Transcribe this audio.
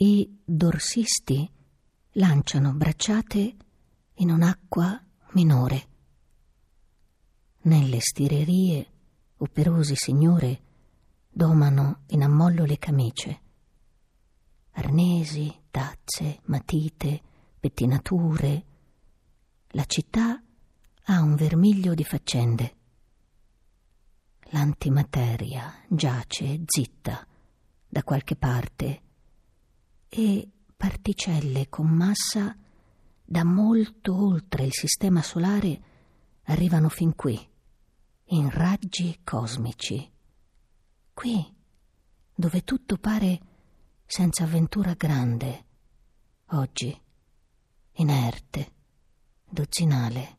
I dorsisti lanciano bracciate in un'acqua minore. Nelle stirerie operosi signore domano in ammollo le camicie. Arnesi, tazze, matite, pettinature. La città ha un vermiglio di faccende. L'antimateria giace zitta da qualche parte e particelle con massa da molto oltre il sistema solare arrivano fin qui, in raggi cosmici. Qui, dove tutto pare senza avventura grande, oggi, inerte, dozzinale.